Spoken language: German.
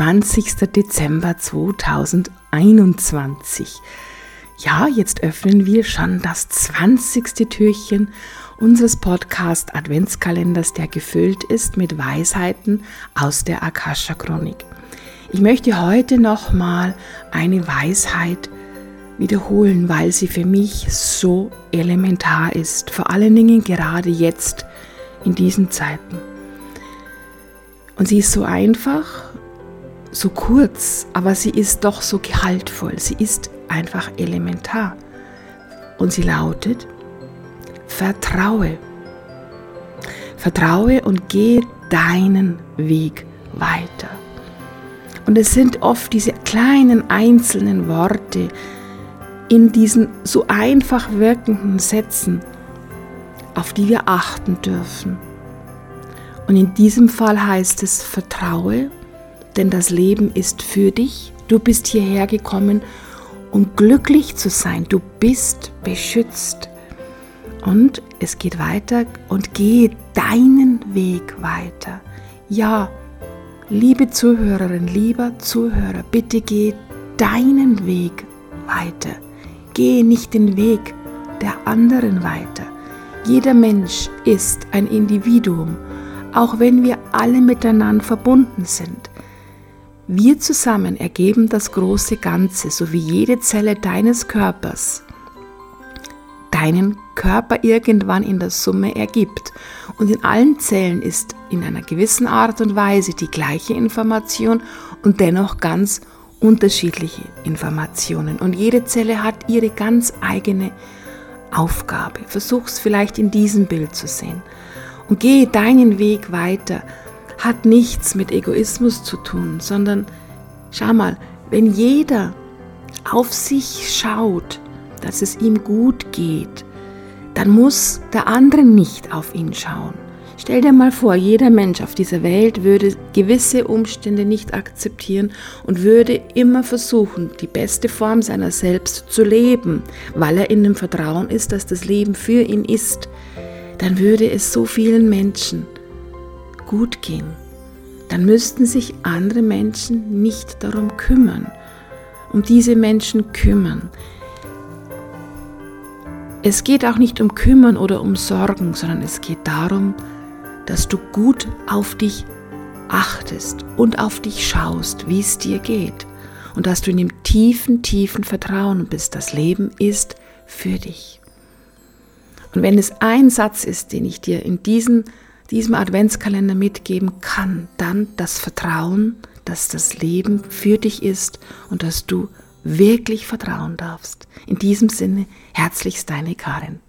20. Dezember 2021. Ja, jetzt öffnen wir schon das 20. Türchen unseres Podcast Adventskalenders, der gefüllt ist mit Weisheiten aus der Akasha Chronik. Ich möchte heute nochmal eine Weisheit wiederholen, weil sie für mich so elementar ist, vor allen Dingen gerade jetzt in diesen Zeiten. Und sie ist so einfach, so kurz, aber sie ist doch so gehaltvoll. Sie ist einfach elementar. Und sie lautet, vertraue. Vertraue und gehe deinen Weg weiter. Und es sind oft diese kleinen einzelnen Worte in diesen so einfach wirkenden Sätzen, auf die wir achten dürfen. Und in diesem Fall heißt es, vertraue, denn das Leben ist für dich. Du bist hierher gekommen, um glücklich zu sein. Du bist beschützt. Und es geht weiter und gehe deinen Weg weiter. Ja, liebe Zuhörerin, lieber Zuhörer, bitte geh deinen Weg weiter. Gehe nicht den Weg der anderen weiter. Jeder Mensch ist ein Individuum auch wenn wir alle miteinander verbunden sind. Wir zusammen ergeben das große Ganze, so wie jede Zelle deines Körpers deinen Körper irgendwann in der Summe ergibt. Und in allen Zellen ist in einer gewissen Art und Weise die gleiche Information und dennoch ganz unterschiedliche Informationen. Und jede Zelle hat ihre ganz eigene Aufgabe. Versuch es vielleicht in diesem Bild zu sehen und gehe deinen Weg weiter, hat nichts mit Egoismus zu tun, sondern schau mal, wenn jeder auf sich schaut, dass es ihm gut geht, dann muss der andere nicht auf ihn schauen. Stell dir mal vor, jeder Mensch auf dieser Welt würde gewisse Umstände nicht akzeptieren und würde immer versuchen, die beste Form seiner selbst zu leben, weil er in dem Vertrauen ist, dass das Leben für ihn ist dann würde es so vielen Menschen gut gehen. Dann müssten sich andere Menschen nicht darum kümmern, um diese Menschen kümmern. Es geht auch nicht um Kümmern oder um Sorgen, sondern es geht darum, dass du gut auf dich achtest und auf dich schaust, wie es dir geht. Und dass du in dem tiefen, tiefen Vertrauen bist, das Leben ist für dich. Und wenn es ein Satz ist, den ich dir in diesen, diesem Adventskalender mitgeben kann, dann das Vertrauen, dass das Leben für dich ist und dass du wirklich vertrauen darfst. In diesem Sinne, herzlichst deine Karin.